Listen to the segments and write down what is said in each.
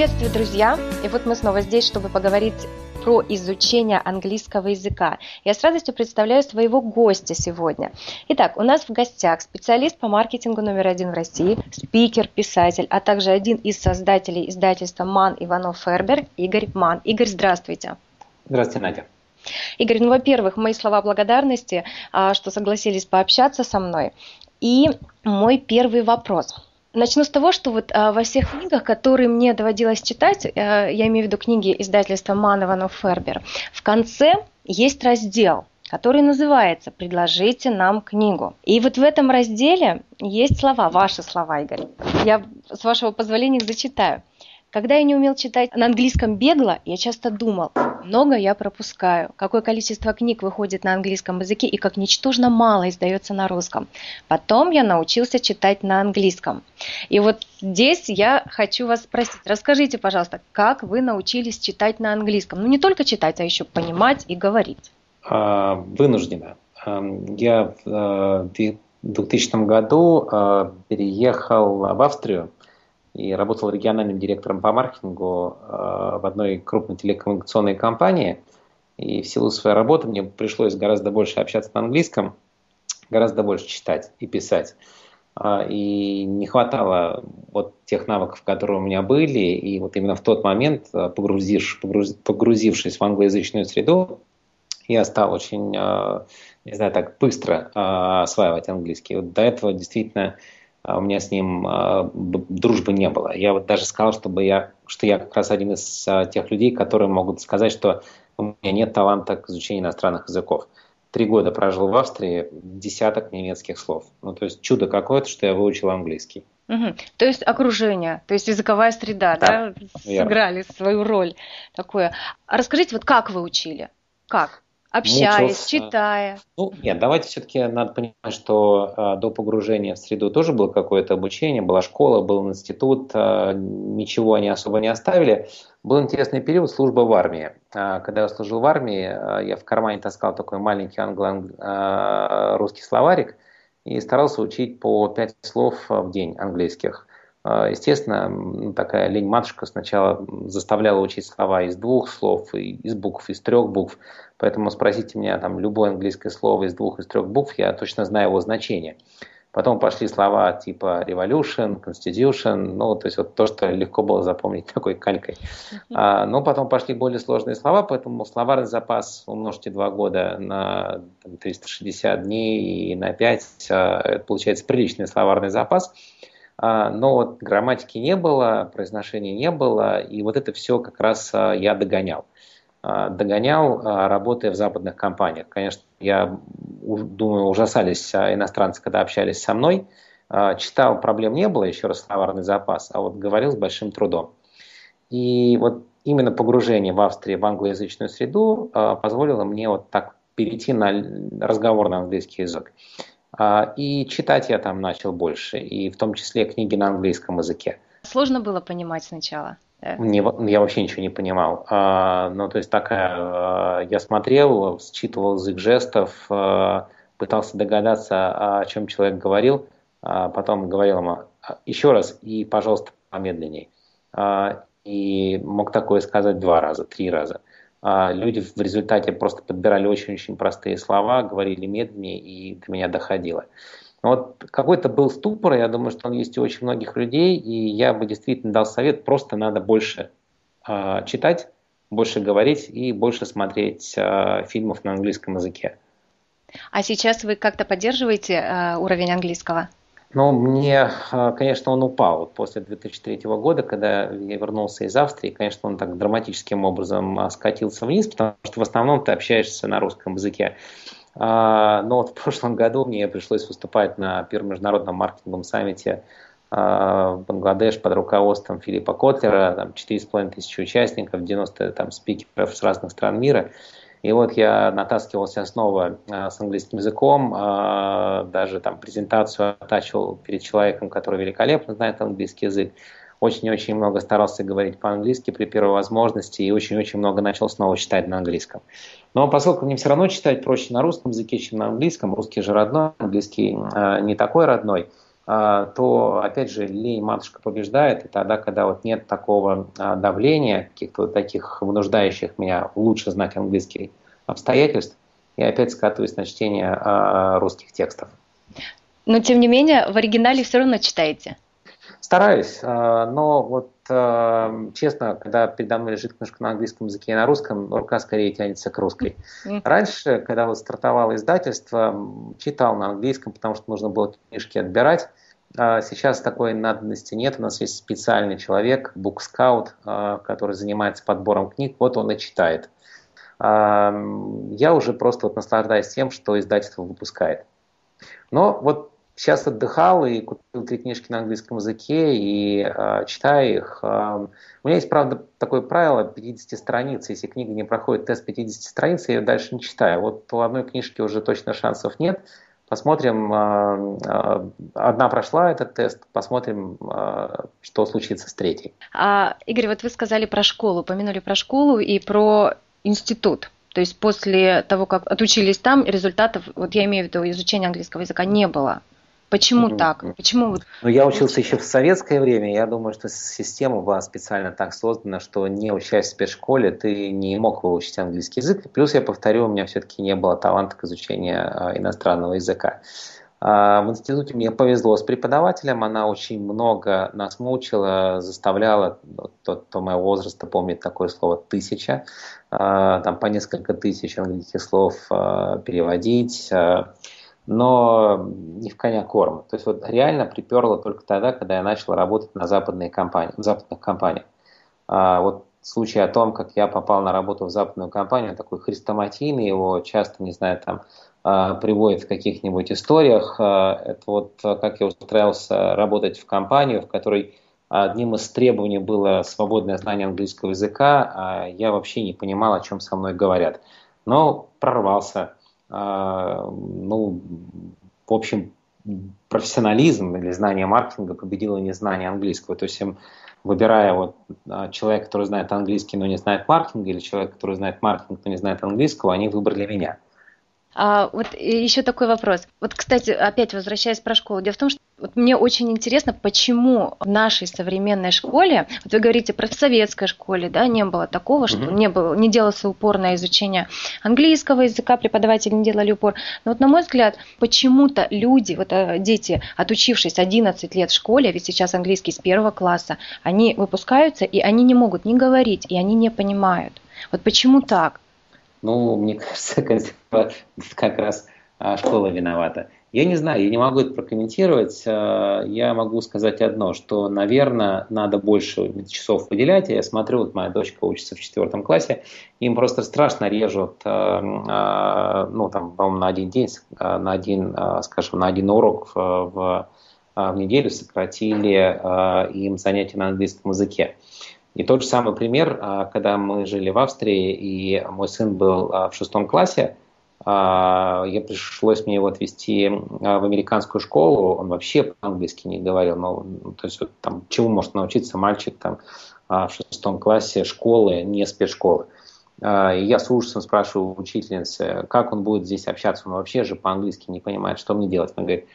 Приветствую, друзья! И вот мы снова здесь, чтобы поговорить про изучение английского языка. Я с радостью представляю своего гостя сегодня. Итак, у нас в гостях специалист по маркетингу номер один в России, спикер, писатель, а также один из создателей издательства «Ман Иванов Фербер» Игорь Ман. Игорь, здравствуйте. Здравствуйте, Надя. Игорь, ну, во-первых, мои слова благодарности, а, что согласились пообщаться со мной. И мой первый вопрос – Начну с того, что вот а, во всех книгах, которые мне доводилось читать, а, я имею в виду книги издательства Манованов Фербер, в конце есть раздел, который называется «Предложите нам книгу». И вот в этом разделе есть слова, ваши слова, Игорь. Я, с вашего позволения, их зачитаю. Когда я не умел читать на английском бегло, я часто думал, много я пропускаю, какое количество книг выходит на английском языке и как ничтожно мало издается на русском. Потом я научился читать на английском. И вот здесь я хочу вас спросить, расскажите, пожалуйста, как вы научились читать на английском? Ну не только читать, а еще понимать и говорить. А, вынуждена. Я в 2000 э, году э, переехал в Австрию и работал региональным директором по маркетингу э, в одной крупной телекоммуникационной компании. И в силу своей работы мне пришлось гораздо больше общаться на английском, гораздо больше читать и писать. Э, и не хватало вот тех навыков, которые у меня были. И вот именно в тот момент, э, погрузившись, погрузившись в англоязычную среду, я стал очень, не знаю, так быстро осваивать английский. Вот до этого действительно а у меня с ним а, дружбы не было. Я вот даже сказал, чтобы я, что я как раз один из а, тех людей, которые могут сказать, что у меня нет таланта к изучению иностранных языков. Три года прожил в Австрии, десяток немецких слов. Ну, то есть чудо какое-то, что я выучил английский. Угу. То есть окружение, то есть языковая среда, да, да сыграли свою роль такое. А расскажите, вот как вы учили? Как? Общаясь, мучился. читая. Ну, нет, давайте все-таки надо понимать, что э, до погружения в среду тоже было какое-то обучение, была школа, был институт, э, ничего они особо не оставили. Был интересный период службы в армии. Э, когда я служил в армии, э, я в кармане таскал такой маленький англо-русский э, словарик и старался учить по пять слов в день английских. Естественно, такая лень-матушка сначала заставляла учить слова из двух слов, из букв, из трех букв. Поэтому спросите меня там любое английское слово из двух, из трех букв, я точно знаю его значение. Потом пошли слова типа revolution, constitution, ну, то есть вот то, что легко было запомнить такой калькой. А, но потом пошли более сложные слова, поэтому словарный запас умножьте два года на там, 360 дней и на 5, а, получается приличный словарный запас. А, но вот грамматики не было, произношения не было, и вот это все как раз а, я догонял. А, догонял, работая в западных компаниях. Конечно, я думаю, ужасались иностранцы, когда общались со мной. Читал, проблем не было, еще раз словарный запас, а вот говорил с большим трудом. И вот именно погружение в Австрии в англоязычную среду позволило мне вот так перейти на разговор на английский язык. И читать я там начал больше, и в том числе книги на английском языке. Сложно было понимать сначала? Не, я вообще ничего не понимал. А, ну, то есть такая, а, я смотрел, считывал язык жестов, а, пытался догадаться, о чем человек говорил, а потом говорил ему еще раз и, пожалуйста, помедленней. А, и мог такое сказать два раза, три раза. А, люди в результате просто подбирали очень-очень простые слова, говорили медленнее, и до меня доходило. Вот какой-то был ступор, я думаю, что он есть у очень многих людей, и я бы действительно дал совет, просто надо больше э, читать, больше говорить и больше смотреть э, фильмов на английском языке. А сейчас вы как-то поддерживаете э, уровень английского? Ну, мне, конечно, он упал вот после 2003 года, когда я вернулся из Австрии. Конечно, он так драматическим образом скатился вниз, потому что в основном ты общаешься на русском языке. А, но вот в прошлом году мне пришлось выступать на первом международном маркетинговом саммите а, в Бангладеш под руководством Филиппа Котлера, там 4,5 тысячи участников, 90 там, спикеров с разных стран мира. И вот я натаскивался снова а, с английским языком, даже там презентацию оттачивал перед человеком, который великолепно знает английский язык очень-очень много старался говорить по-английски при первой возможности и очень-очень много начал снова читать на английском. Но поскольку мне все равно читать проще на русском языке, чем на английском, русский же родной, английский э, не такой родной, то, опять же, лень матушка побеждает, и тогда, когда вот нет такого давления, каких-то вот таких вынуждающих меня лучше знать английский обстоятельств, я опять скатываюсь на чтение русских текстов. Но, тем не менее, в оригинале все равно читаете. Стараюсь, но вот честно, когда передо мной лежит книжка на английском языке и на русском, рука скорее тянется к русской. Раньше, когда вот стартовало издательство, читал на английском, потому что нужно было книжки отбирать. А сейчас такой надобности нет. У нас есть специальный человек, букскаут, который занимается подбором книг. Вот он и читает. Я уже просто вот наслаждаюсь тем, что издательство выпускает. Но вот сейчас отдыхал и купил три книжки на английском языке и читаю их. У меня есть, правда, такое правило 50 страниц. Если книга не проходит тест 50 страниц, я ее дальше не читаю. Вот у одной книжки уже точно шансов нет. Посмотрим, э, э, одна прошла этот тест, посмотрим, э, что случится с третьей. А, Игорь, вот вы сказали про школу, упомянули про школу и про институт. То есть после того, как отучились там, результатов, вот я имею в виду, изучения английского языка не было. Почему mm-hmm. так? Почему Ну, я учился еще в советское время. Я думаю, что система была специально так создана, что не учась в спецшколе, ты не мог выучить английский язык. Плюс, я повторю, у меня все-таки не было таланта к изучению а, иностранного языка. А, в институте мне повезло с преподавателем, она очень много нас мучила, заставляла, тот, кто моего возраста помнит такое слово «тысяча», а, там по несколько тысяч английских слов переводить, но не в коня корм. То есть вот реально приперло только тогда, когда я начал работать на западные компании, в западных компаниях. А, вот случай о том, как я попал на работу в западную компанию, такой хрестоматийный, его часто, не знаю, там а, приводят в каких-нибудь историях. А, это вот как я устраивался работать в компанию, в которой одним из требований было свободное знание английского языка, а я вообще не понимал, о чем со мной говорят. Но прорвался. А, ну, в общем, профессионализм или знание маркетинга победило незнание английского. То есть, выбирая вот а, человека, который знает английский, но не знает маркетинга, или человека, который знает маркетинг, но не знает английского, они выбрали меня. А, вот еще такой вопрос. Вот, кстати, опять возвращаясь про школу. Дело в том, что вот мне очень интересно, почему в нашей современной школе, вот вы говорите про советской школе, да, не было такого, что угу. не, было, не делался упор на изучение английского языка, преподаватели не делали упор. Но вот на мой взгляд, почему-то люди, вот э, дети, отучившись 11 лет в школе, ведь сейчас английский с первого класса, они выпускаются, и они не могут не говорить, и они не понимают. Вот почему так? Ну, мне кажется, как раз а, школа виновата. Я не знаю, я не могу это прокомментировать. А, я могу сказать одно, что, наверное, надо больше часов выделять. Я смотрю, вот моя дочка учится в четвертом классе, им просто страшно режут, а, ну, там, по-моему, на один день, на один, скажем, на один урок в, в неделю сократили им занятия на английском языке. И тот же самый пример, а, когда мы жили в Австрии, и мой сын был а, в шестом классе, а, я пришлось мне его отвезти в американскую школу, он вообще по-английски не говорил, но ну, то есть вот, там, чему может научиться мальчик там, в шестом классе школы, не спецшколы. И я с ужасом спрашиваю учительницы, как он будет здесь общаться, он вообще же по-английски не понимает, что мне делать. Она говорит,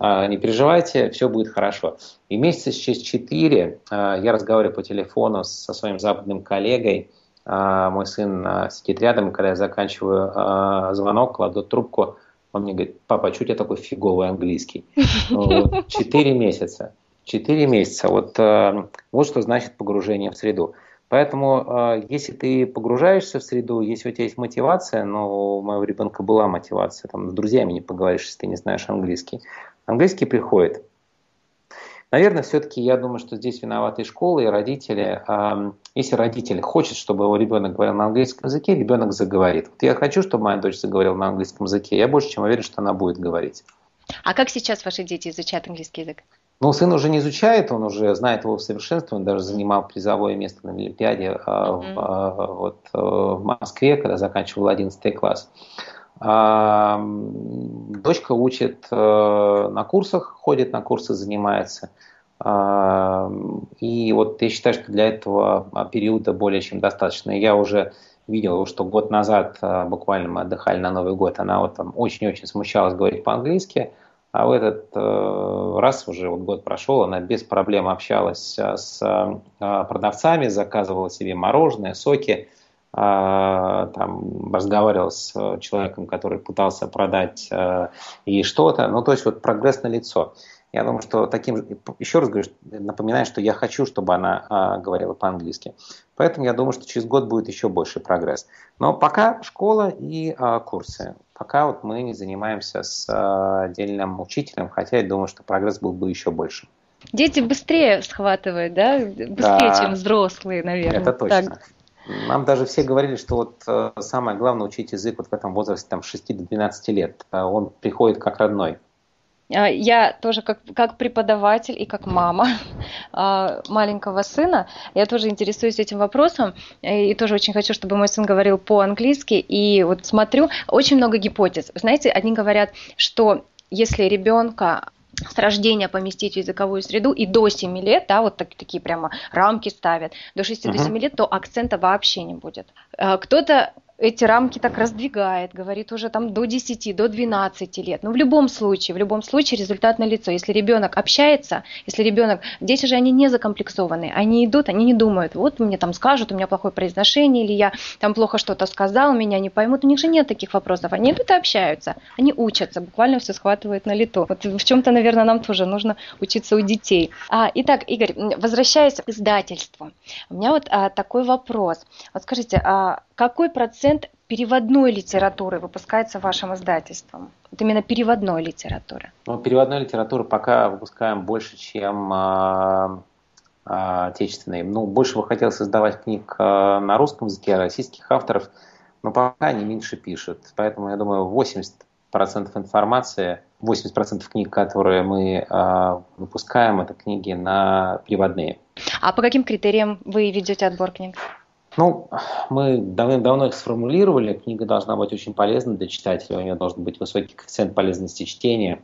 не переживайте, все будет хорошо. И месяца через четыре а, я разговариваю по телефону со своим западным коллегой, а, мой сын сидит рядом, и когда я заканчиваю звонок, кладу трубку, он мне говорит, папа, что у тебя такой фиговый английский? Четыре месяца. Четыре месяца. Вот, вот что значит погружение в среду. Поэтому, если ты погружаешься в среду, если у тебя есть мотивация, но у моего ребенка была мотивация, там, с друзьями не поговоришь, если ты не знаешь английский, Английский приходит. Наверное, все-таки я думаю, что здесь виноваты школы, и родители. Если родитель хочет, чтобы его ребенок говорил на английском языке, ребенок заговорит. Вот я хочу, чтобы моя дочь заговорила на английском языке. Я больше чем уверен, что она будет говорить. А как сейчас ваши дети изучают английский язык? Ну, сын уже не изучает, он уже знает его в совершенстве, он даже занимал призовое место на Олимпиаде mm-hmm. в, вот, э, в Москве, когда заканчивал 11 класс. Дочка учит э, на курсах, ходит на курсы, занимается. И вот я считаю, что для этого периода более чем достаточно. Я уже видел, что год назад, э, буквально мы отдыхали на Новый год, она вот там очень-очень смущалась говорить по-английски. А в этот э, раз уже вот год прошел, она без проблем общалась с э, продавцами, заказывала себе мороженое, соки, там, разговаривала с человеком, который пытался продать э, ей что-то. Ну, то есть вот прогресс на лицо. Я думаю, что таким еще раз говорю, напоминаю, что я хочу, чтобы она а, говорила по-английски. Поэтому я думаю, что через год будет еще больше прогресс. Но пока школа и а, курсы. Пока вот мы не занимаемся с а, отдельным учителем, хотя я думаю, что прогресс был бы еще больше. Дети быстрее схватывают, да? Быстрее, да, чем взрослые, наверное. Это точно. Так. Нам даже все говорили, что вот э, самое главное учить язык вот в этом возрасте там, 6 до 12 лет. Он приходит как родной. А, я тоже как, как преподаватель и как мама а, маленького сына, я тоже интересуюсь этим вопросом и тоже очень хочу, чтобы мой сын говорил по-английски. И вот смотрю, очень много гипотез. Знаете, одни говорят, что если ребенка с рождения поместить в языковую среду и до 7 лет, да, вот так, такие прямо рамки ставят, до 6 uh-huh. до 7 лет, то акцента вообще не будет. А, кто-то эти рамки так раздвигает, говорит уже там до 10, до 12 лет. Но в любом случае, в любом случае результат на лицо. Если ребенок общается, если ребенок, дети же они не закомплексованные, они идут, они не думают, вот мне там скажут, у меня плохое произношение, или я там плохо что-то сказал, меня не поймут. У них же нет таких вопросов. Они идут и общаются, они учатся, буквально все схватывают на лету. Вот в чем-то, наверное, нам тоже нужно учиться у детей. А, итак, Игорь, возвращаясь к издательству, у меня вот а, такой вопрос. Вот скажите, а какой процент переводной литературы выпускается вашим издательством? Вот именно переводной литературы. Ну, переводной литературы пока выпускаем больше, чем э, отечественной. Ну, больше бы хотелось создавать книг э, на русском языке, российских авторов, но пока они меньше пишут. Поэтому, я думаю, 80% информации, 80% книг, которые мы э, выпускаем, это книги на переводные. А по каким критериям вы ведете отбор книг? Ну, мы давным-давно их сформулировали. Книга должна быть очень полезна для читателя, у нее должен быть высокий коэффициент полезности чтения,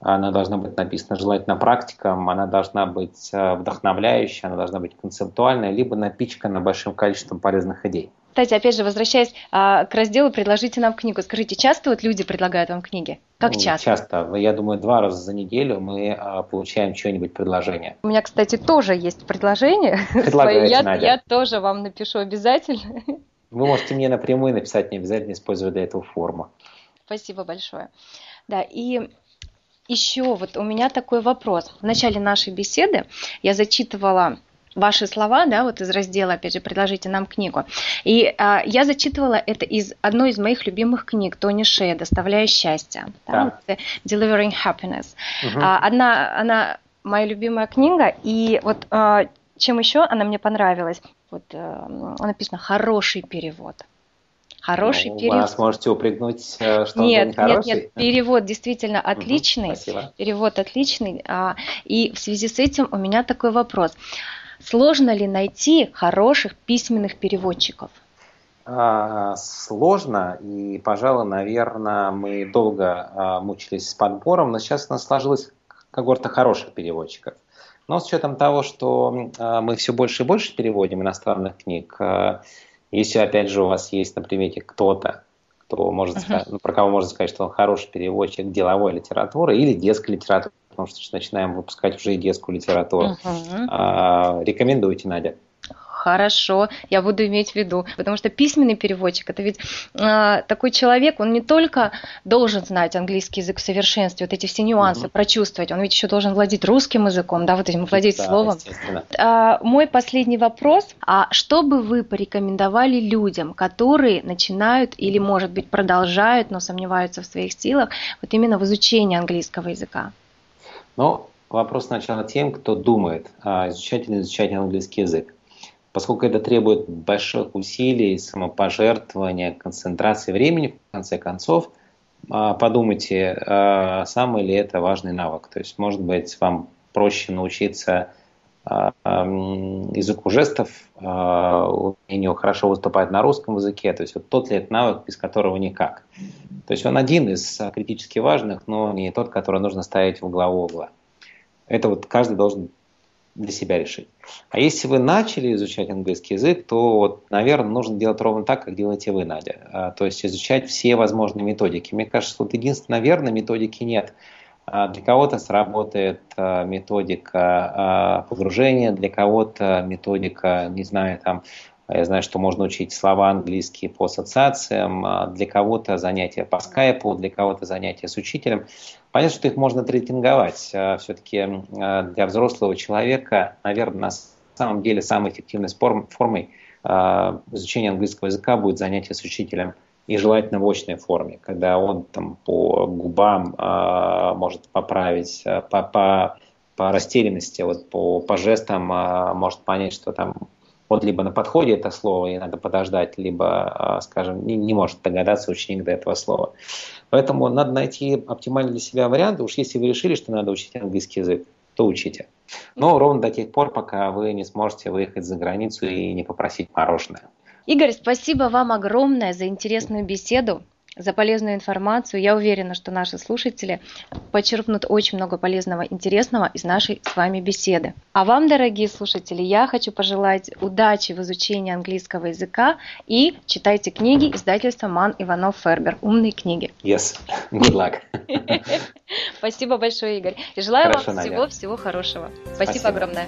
она должна быть написана желательно практикам, она должна быть э, вдохновляющей, она должна быть концептуальной, либо напичкана большим количеством полезных идей. Кстати, опять же, возвращаясь а, к разделу «Предложите нам книгу». Скажите, часто вот люди предлагают вам книги? Как ну, часто? Часто. Я думаю, два раза за неделю мы а, получаем что-нибудь предложение. У меня, кстати, тоже есть предложение. Предлагайте, я, Надя. я тоже вам напишу обязательно. Вы можете мне напрямую написать, не обязательно используя для этого форму. Спасибо большое. Да, и еще вот у меня такой вопрос. В начале нашей беседы я зачитывала ваши слова, да, вот из раздела, опять же, предложите нам книгу. И а, я зачитывала это из одной из моих любимых книг Тони Шея «Доставляя счастье», да, да. «Delivering Happiness». Угу. А, одна, она моя любимая книга, и вот а, чем еще она мне понравилась, вот а, написано «хороший перевод». Хороший ну, перевод. Вы нас можете упрекнуть, э, что нет, он не хороший? Нет, нет, перевод действительно отличный. Угу, спасибо. Перевод отличный. А, и в связи с этим у меня такой вопрос. Сложно ли найти хороших письменных переводчиков? А, сложно, и, пожалуй, наверное, мы долго а, мучились с подбором, но сейчас у нас сложилась когорта хороших переводчиков. Но с учетом того, что а, мы все больше и больше переводим иностранных книг, если, опять же, у вас есть на примете кто-то, кто может uh-huh. сказать, ну, про кого можно сказать, что он хороший переводчик деловой литературы или детской литературы, потому что начинаем выпускать уже и детскую литературу. Uh-huh. А, рекомендуйте, Надя. Хорошо, я буду иметь в виду, потому что письменный переводчик это ведь э, такой человек, он не только должен знать английский язык в совершенстве, вот эти все нюансы угу. прочувствовать, он ведь еще должен владеть русским языком, да, вот этим владеть да, словом. А, мой последний вопрос: а что бы вы порекомендовали людям, которые начинают или, может быть, продолжают, но сомневаются в своих силах, вот именно в изучении английского языка? Ну, вопрос сначала тем, кто думает, а, изучать или изучать английский язык. Поскольку это требует больших усилий, самопожертвования, концентрации времени, в конце концов, а, подумайте, а, самый ли это важный навык. То есть, может быть, вам проще научиться языку жестов, умению хорошо выступать на русском языке, то есть вот тот ли это навык, без которого никак. То есть он один из критически важных, но не тот, который нужно ставить в главу угла. Это вот каждый должен для себя решить. А если вы начали изучать английский язык, то, вот, наверное, нужно делать ровно так, как делаете вы, Надя. А, то есть изучать все возможные методики. Мне кажется, вот единственное, наверное, методики нет для кого-то сработает а, методика а, погружения, для кого-то методика, не знаю, там, я знаю, что можно учить слова английские по ассоциациям, для кого-то занятия по скайпу, для кого-то занятия с учителем. Понятно, что их можно трекинговать. Все-таки для взрослого человека, наверное, на самом деле самой эффективной формой изучения английского языка будет занятие с учителем – и желательно в очной форме, когда он там по губам э, может поправить, э, по, по, по растерянности, вот по, по жестам э, может понять, что там вот либо на подходе это слово, и надо подождать, либо, скажем, не, не может догадаться ученик до этого слова. Поэтому надо найти оптимальный для себя вариант. Уж если вы решили, что надо учить английский язык, то учите. Но ровно до тех пор, пока вы не сможете выехать за границу и не попросить мороженое. Игорь, спасибо вам огромное за интересную беседу за полезную информацию. Я уверена, что наши слушатели почерпнут очень много полезного, интересного из нашей с вами беседы. А вам, дорогие слушатели, я хочу пожелать удачи в изучении английского языка и читайте книги издательства Ман Иванов Фербер. Умные книги. Yes. Good luck. Спасибо большое, Игорь. И желаю Хорошо, вам всего-всего хорошего. Спасибо, Спасибо огромное.